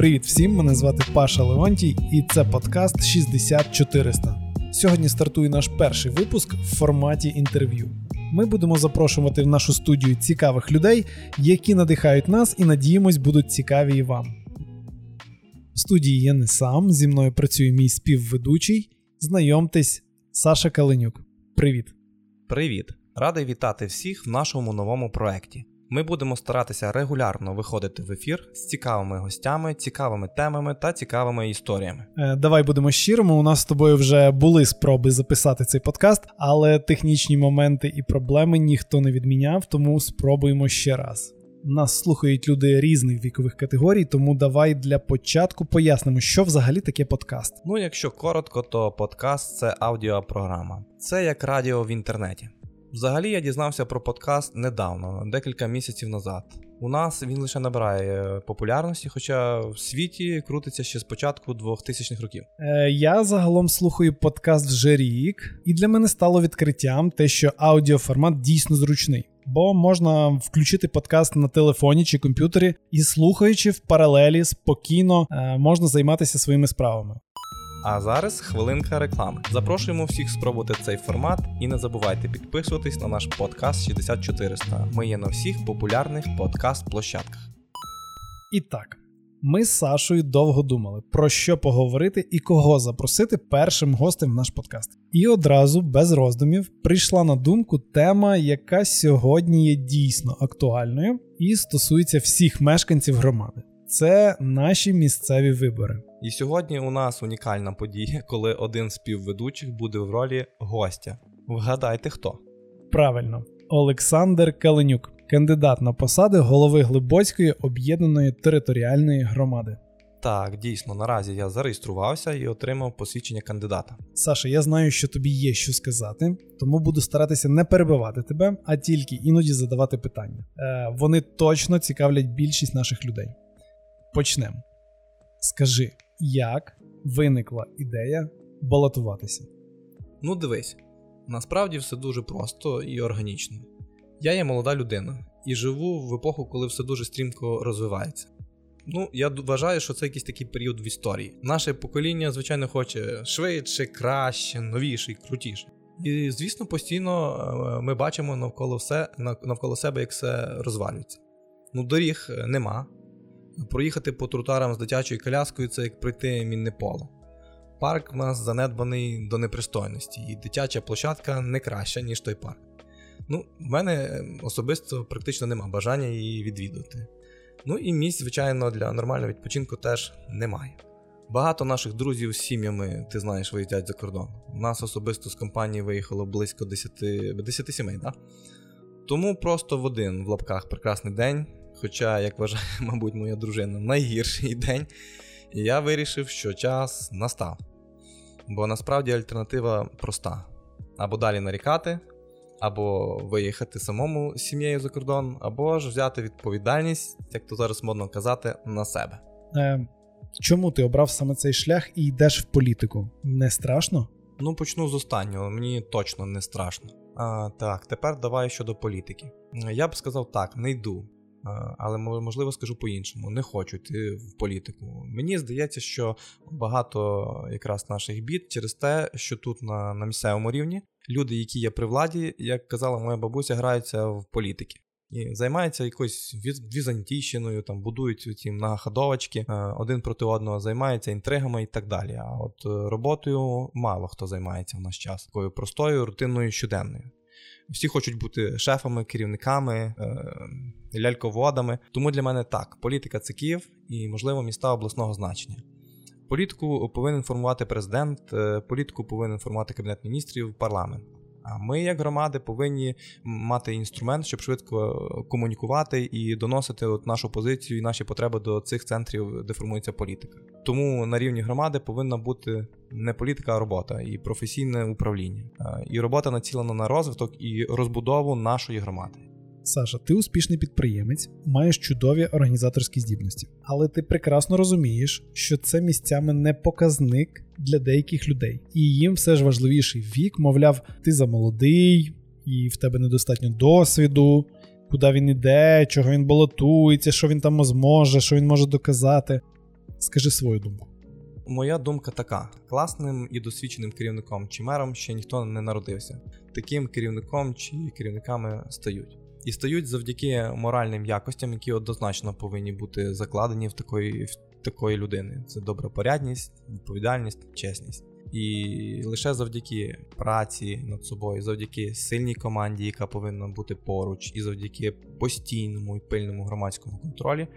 Привіт всім! Мене звати Паша Леонтій, і це подкаст 60400. Сьогодні стартує наш перший випуск в форматі інтерв'ю. Ми будемо запрошувати в нашу студію цікавих людей, які надихають нас і надіємось, будуть цікаві і вам. В студії я не сам. Зі мною працює мій співведучий. Знайомтесь, Саша Каленюк. Привіт. Привіт! Радий вітати всіх в нашому новому проєкті. Ми будемо старатися регулярно виходити в ефір з цікавими гостями, цікавими темами та цікавими історіями. Е, давай будемо щирими. У нас з тобою вже були спроби записати цей подкаст, але технічні моменти і проблеми ніхто не відміняв, тому спробуємо ще раз. Нас слухають люди різних вікових категорій, тому давай для початку пояснимо, що взагалі таке подкаст. Ну, якщо коротко, то подкаст це аудіопрограма. Це як радіо в інтернеті. Взагалі я дізнався про подкаст недавно, декілька місяців назад. У нас він лише набирає популярності, хоча в світі крутиться ще з початку 2000-х років. Е, Я загалом слухаю подкаст вже рік, і для мене стало відкриттям те, що аудіоформат дійсно зручний, бо можна включити подкаст на телефоні чи комп'ютері і слухаючи в паралелі спокійно е, можна займатися своїми справами. А зараз хвилинка реклами. Запрошуємо всіх спробувати цей формат і не забувайте підписуватись на наш подкаст 6400. Ми є на всіх популярних подкаст-площадках. І так, ми з Сашою довго думали, про що поговорити і кого запросити першим гостем в наш подкаст. І одразу, без роздумів, прийшла на думку тема, яка сьогодні є дійсно актуальною і стосується всіх мешканців громади. Це наші місцеві вибори. І сьогодні у нас унікальна подія, коли один з співведучих буде в ролі гостя. Вгадайте хто? Правильно, Олександр Каленюк, кандидат на посади голови Глибоцької об'єднаної територіальної громади. Так, дійсно, наразі я зареєструвався і отримав посвідчення кандидата. Саша, я знаю, що тобі є що сказати, тому буду старатися не перебивати тебе, а тільки іноді задавати питання. Е, Вони точно цікавлять більшість наших людей. Почнемо. Скажи, як виникла ідея балотуватися? Ну, дивись, насправді все дуже просто і органічно. Я є молода людина і живу в епоху, коли все дуже стрімко розвивається. Ну, я вважаю, що це якийсь такий період в історії. Наше покоління, звичайно, хоче швидше, краще, новіше і крутіше. І, звісно, постійно е, ми бачимо навколо все, навколо себе, як все розвалюється. Ну, доріг е, нема, Проїхати по тротуарам з дитячою коляскою це як пройти мінне поле. Парк в нас занедбаний до непристойності, і дитяча площадка не краща, ніж той парк. Ну, в мене особисто практично нема бажання її відвідувати. Ну і місць, звичайно, для нормального відпочинку теж немає. Багато наших друзів з сім'ями, ти знаєш, виїздять за кордон. У нас особисто з компанії виїхало близько 10 10 сімей, да? Тому просто в один в лапках прекрасний день Хоча, як вважає, мабуть, моя дружина, найгірший день, і я вирішив, що час настав. Бо насправді альтернатива проста: або далі нарікати, або виїхати самому з сім'єю за кордон, або ж взяти відповідальність, як то зараз модно казати, на себе. Е, Чому ти обрав саме цей шлях і йдеш в політику? Не страшно? Ну, почну з останнього, мені точно не страшно. А, Так, тепер давай щодо політики. Я б сказав так, не йду. Але можливо скажу по-іншому, не хочу йти в політику. Мені здається, що багато якраз наших бід через те, що тут на на місцевому рівні люди, які є при владі, як казала моя бабуся, граються в політики. І займаються якоюсь візантійщиною, там будують ці многоходовочки, один проти одного займаються інтригами і так далі. А от е, роботою мало хто займається в наш час, такою простою, рутинною щоденною. Всі хочуть бути шефами, керівниками, е, ляльководами. Тому для мене так, політика це Київ і, можливо, міста обласного значення. Політику повинен формувати президент, е, політику повинен формувати кабінет міністрів, парламент. А ми, як громади, повинні мати інструмент, щоб швидко комунікувати і доносити от нашу позицію і наші потреби до цих центрів, де формується політика. Тому на рівні громади повинна бути не політика, а робота і професійне управління. І робота націлена на розвиток і розбудову нашої громади. Саша, ти успішний підприємець, маєш чудові організаторські здібності, але ти прекрасно розумієш, що це місцями не показник для деяких людей, і їм все ж важливіший вік, мовляв, ти замолодий, і в тебе недостатньо досвіду, куди він іде, чого він балотується, що він там зможе, що він може доказати. Скажи свою думку. Моя думка така: класним і досвідченим керівником чи мером ще ніхто не народився. Таким керівником чи керівниками стають. І стають завдяки моральним якостям, які однозначно повинні бути закладені в такої в такої людини. Це добропорядність, відповідальність, чесність. І лише завдяки праці над собою, завдяки сильній команді, яка повинна бути поруч, і завдяки постійному і пильному громадському контролі,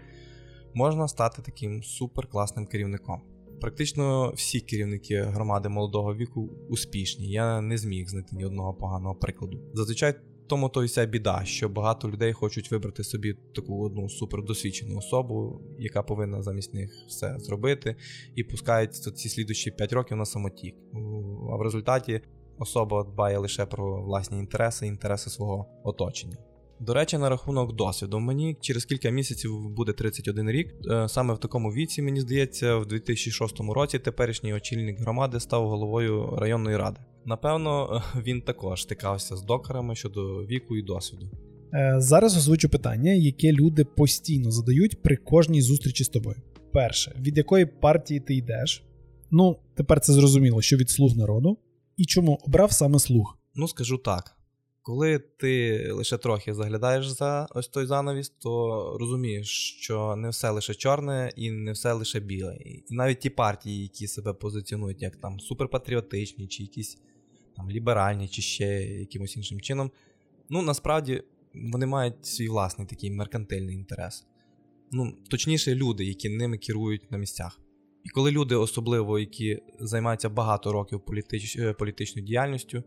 можна стати таким суперкласним керівником. Практично всі керівники громади молодого віку успішні. Я не зміг знайти ні одного поганого прикладу. Зазвичай тому то і вся біда, що багато людей хочуть вибрати собі таку одну супердосвідчену особу, яка повинна замість них все зробити, і пускають ці слідущі 5 років на самотік. А в результаті особа дбає лише про власні інтереси, інтереси свого оточення. До речі, на рахунок досвіду. Мені через кілька місяців буде 31 рік. Е, саме в такому віці, мені здається, в 2006 році теперішній очільник громади став головою районної ради. Напевно, він також стикався з докерами щодо віку і досвіду. Е, зараз озвучу питання, яке люди постійно задають при кожній зустрічі з тобою. Перше, від якої партії ти йдеш? Ну, тепер це зрозуміло, що від слуг народу. І чому обрав саме слуг? Ну, скажу так. Коли ти лише трохи заглядаєш за ось той занавіс, то розумієш, що не все лише чорне і не все лише біле. І навіть ті партії, які себе позиціонують як там суперпатріотичні, чи якісь там ліберальні, чи ще якимось іншим чином, ну насправді вони мають свій власний такий меркантильний інтерес. Ну, точніше, люди, які ними керують на місцях. І коли люди, особливо які займаються багато років політич... Е, політичною діяльністю,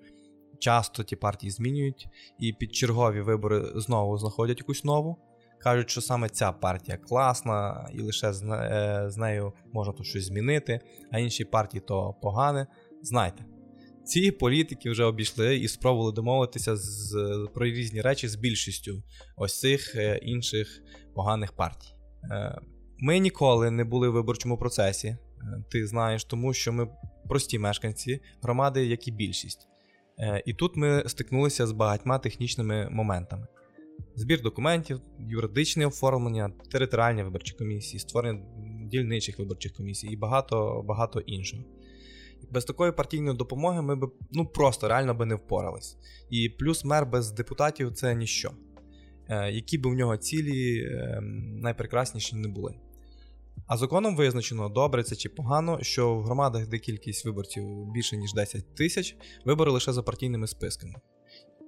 часто ті партії змінюють, і під чергові вибори знову знаходять якусь нову. Кажуть, що саме ця партія класна, і лише з, е, з нею можна тут щось змінити, а інші партії то погане. Знайте, ці політики вже обійшли і спробували домовитися з, про різні речі з більшістю ось цих е, інших поганих партій. Е, ми ніколи не були в виборчому процесі, ти знаєш, тому що ми прості мешканці громади, як і більшість. Е, і тут ми стикнулися з багатьма технічними моментами: збір документів, юридичне оформлення, територіальні виборчі комісії, створення дільничих виборчих комісій і багато багато іншого. Без такої партійної допомоги ми б ну просто реально би не впорались. І плюс мер без депутатів це ніщо. Е, які б у нього цілі ем, найпрекрасніші не були. А законом визначено, добре це чи погано, що в громадах, де кількість виборців більше ніж 10 тисяч, вибори лише за партійними списками.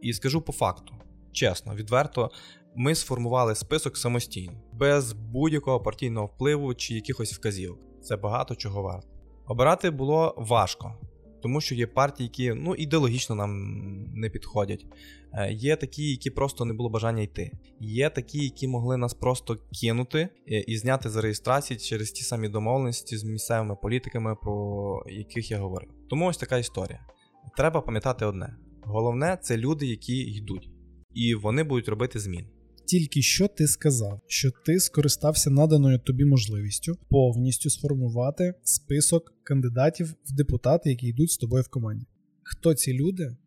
І скажу по факту, чесно, відверто, ми сформували список самостійно, без будь-якого партійного впливу чи якихось вказівок. Це багато чого варто. Обирати було важко, тому що є партії, які ну, ідеологічно нам не підходять. Е, є такі, які просто не було бажання йти. Є такі, які могли нас просто кинути е, і зняти з реєстрації через ті самі домовленості з місцевими політиками, про яких я говорив. Тому ось така історія. Треба пам'ятати одне: головне це люди, які йдуть, і вони будуть робити змін. Тільки що ти сказав, що ти скористався наданою тобі можливістю повністю сформувати список кандидатів в депутати, які йдуть з тобою в команді. Хто ці люди?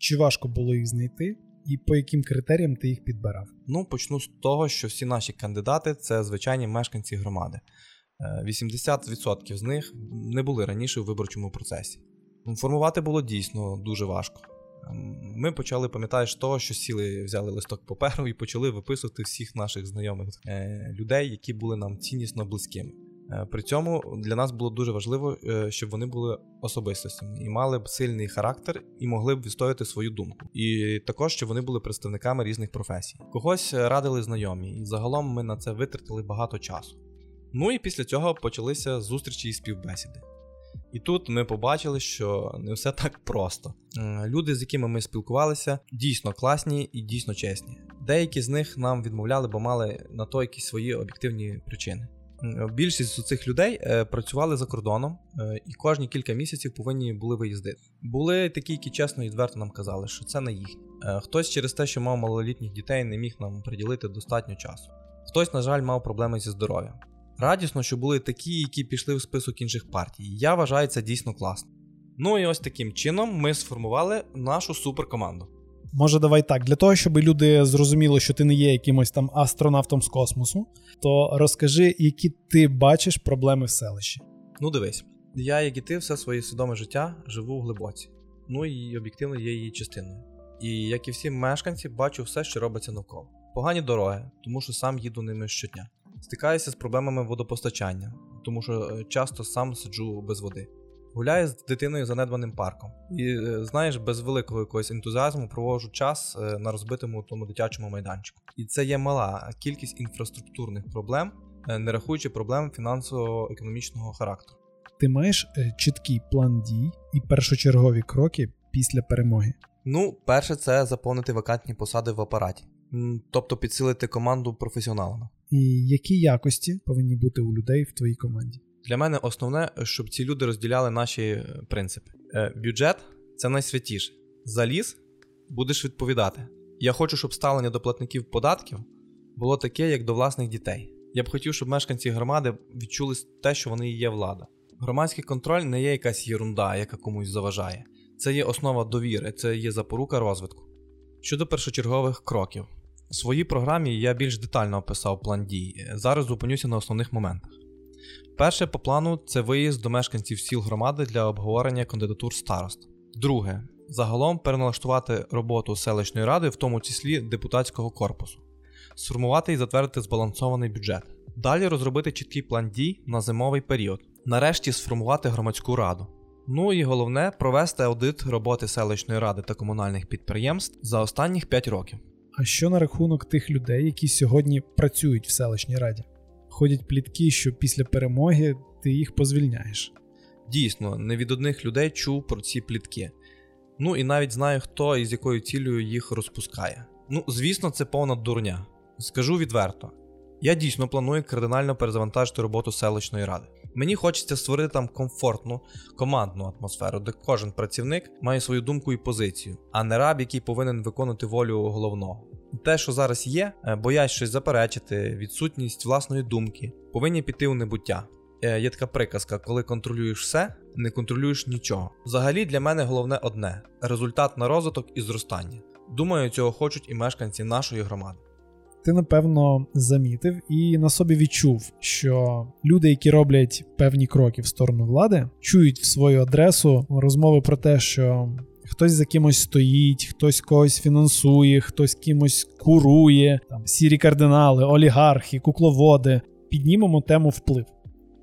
Чи важко було їх знайти, і по яким критеріям ти їх підбирав? Ну, почну з того, що всі наші кандидати це звичайні мешканці громади. 80% е, з них не були раніше у виборчому процесі. Формувати було дійсно дуже важко. Ми почали, пам'ятаєш, того, що сіли, взяли листок паперу і почали виписувати всіх наших знайомих е, людей, які були нам ціннісно близькими. Е, при цьому для нас було дуже важливо, е, щоб вони були особистостями і мали б сильний характер і могли б відстояти свою думку. І також щоб вони були представниками різних професій. Когось радили знайомі, і загалом ми на це витратили багато часу. Ну і після цього почалися зустрічі і співбесіди. І тут ми побачили, що не все так просто. Люди, з якими ми спілкувалися, дійсно класні і дійсно чесні. Деякі з них нам відмовляли, бо мали на то якісь свої об'єктивні причини. Більшість з цих людей е, працювали за кордоном е, і кожні кілька місяців повинні були виїздити. Були такі, які чесно і відверто нам казали, що це не їхнє. Е, хтось через те, що мав малолітніх дітей, не міг нам приділити достатньо часу. Хтось, на жаль, мав проблеми зі здоров'ям. Радісно, що були такі, які пішли в список інших партій. Я вважаю це дійсно класно. Ну і ось таким чином ми сформували нашу суперкоманду. Може, давай так, для того, щоб люди зрозуміли, що ти не є якимось там астронавтом з космосу, то розкажи, які ти бачиш проблеми в селищі. Ну, дивись, я, як і ти, все своє свідоме життя живу в глибоці. Ну і об'єктивно є її частиною. І як і всі мешканці, бачу все, що робиться навколо. Погані дороги, тому що сам їду ними щодня. Стикаюся з проблемами водопостачання, тому що е, часто сам сиджу без води. Гуляю з дитиною занедбаним парком. І е, знаєш, без великого якогось ентузіазму проводжу час е, на розбитому тому дитячому майданчику. І це є мала кількість інфраструктурних проблем, не рахуючи проблем фінансово-економічного характеру. Ти маєш чіткий план дій і першочергові кроки після перемоги. Ну, перше, це заповнити вакантні посади в апараті, тобто підсилити команду професіоналами. І які якості повинні бути у людей в твоїй команді? Для мене основне, щоб ці люди розділяли наші е, принципи. Е, бюджет це найсвятіше. Заліз будеш відповідати. Я хочу, щоб ставлення до платників податків було таке, як до власних дітей. Я б хотів, щоб мешканці громади відчули те, що вони є влада. Громадський контроль не є якась єрунда, яка комусь заважає. Це є основа довіри, це є запорука розвитку. Щодо першочергових кроків, у своїй програмі я більш детально описав план дій. Зараз зупинюся на основних моментах. Перше по плану це виїзд до мешканців сіл громади для обговорення кандидатур старост. Друге, загалом переналаштувати роботу селищної ради, в тому числі депутатського корпусу, сформувати і затвердити збалансований бюджет. Далі розробити чіткий план дій на зимовий період. Нарешті сформувати громадську раду. Ну і головне провести аудит роботи селищної ради та комунальних підприємств за останніх 5 років. А що на рахунок тих людей, які сьогодні працюють в селищній раді? Ходять плітки, що після перемоги ти їх позвільняєш. Дійсно, не від одних людей чув про ці плітки. Ну і навіть знаю, хто і з якою цілею їх розпускає. Ну, звісно, це повна дурня. Скажу відверто. Я дійсно планую кардинально перезавантажити роботу селищної ради. Мені хочеться створити там комфортну командну атмосферу, де кожен працівник має свою думку і позицію, а не раб, який повинен виконувати волю головного. Те, що зараз є, е, боясь щось заперечити, відсутність власної думки, повинні піти у небуття. Е, є така приказка, коли контролюєш все, не контролюєш нічого. Взагалі для мене головне одне результат на розвиток і зростання. Думаю, цього хочуть і мешканці нашої громади ти напевно замітив і на собі відчув, що люди, які роблять певні кроки в сторону влади, чують в свою адресу розмови про те, що. Хтось за кимось стоїть, хтось когось фінансує, хтось кимось курує, там сірі кардинали, олігархи, кукловоди. Піднімемо тему вплив.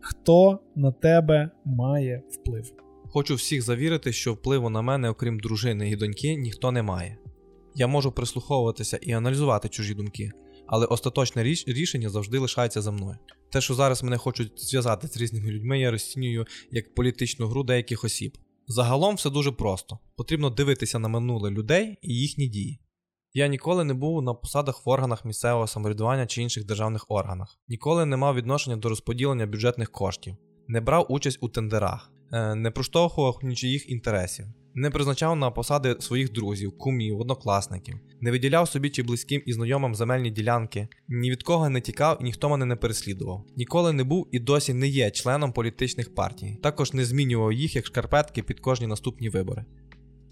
Хто на тебе має вплив? Хочу всіх завірити, що впливу на мене, окрім дружини і доньки, ніхто не має. Я можу прислуховуватися і аналізувати чужі думки, але остаточне ріш... рішення завжди лишається за мною. Те, що зараз мене хочуть зв'язати з різними людьми, я розцінюю як політичну гру деяких осіб. Загалом все дуже просто: потрібно дивитися на минуле людей і їхні дії. Я ніколи не був на посадах в органах місцевого самоврядування чи інших державних органах, ніколи не мав відношення до розподілення бюджетних коштів, не брав участь у тендерах, не проштовхував нічиїх інтересів не призначав на посади своїх друзів, кумів, однокласників, не виділяв собі чи близьким і знайомим земельні ділянки, ні від кого не тікав і ніхто мене не переслідував. Ніколи не був і досі не є членом політичних партій. Також не змінював їх як шкарпетки під кожні наступні вибори.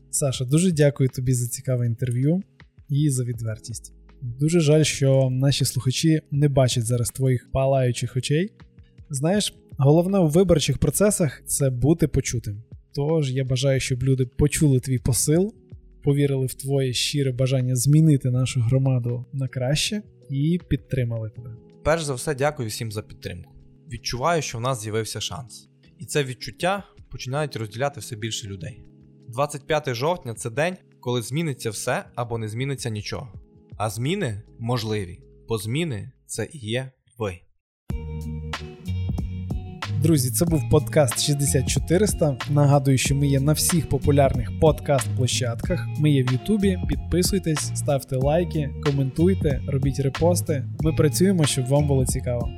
Саша, дуже дякую тобі за цікаве інтерв'ю і за відвертість. Дуже жаль, що наші слухачі не бачать зараз твоїх палаючих очей. Знаєш, головне у виборчих процесах це бути почутим. Тож я бажаю, щоб люди почули твій посил, повірили в твоє щире бажання змінити нашу громаду на краще і підтримали тебе. Перш за все, дякую всім за підтримку. Відчуваю, що в нас з'явився шанс. І це відчуття починають розділяти все більше людей. 25 жовтня це день, коли зміниться все або не зміниться нічого. А зміни можливі, бо зміни це і є ви. Друзі, це був подкаст 6400. Нагадую, що ми є на всіх популярних подкаст-площадках. Ми є в Ютубі. Підписуйтесь, ставте лайки, коментуйте, робіть репости. Ми працюємо, щоб вам було цікаво.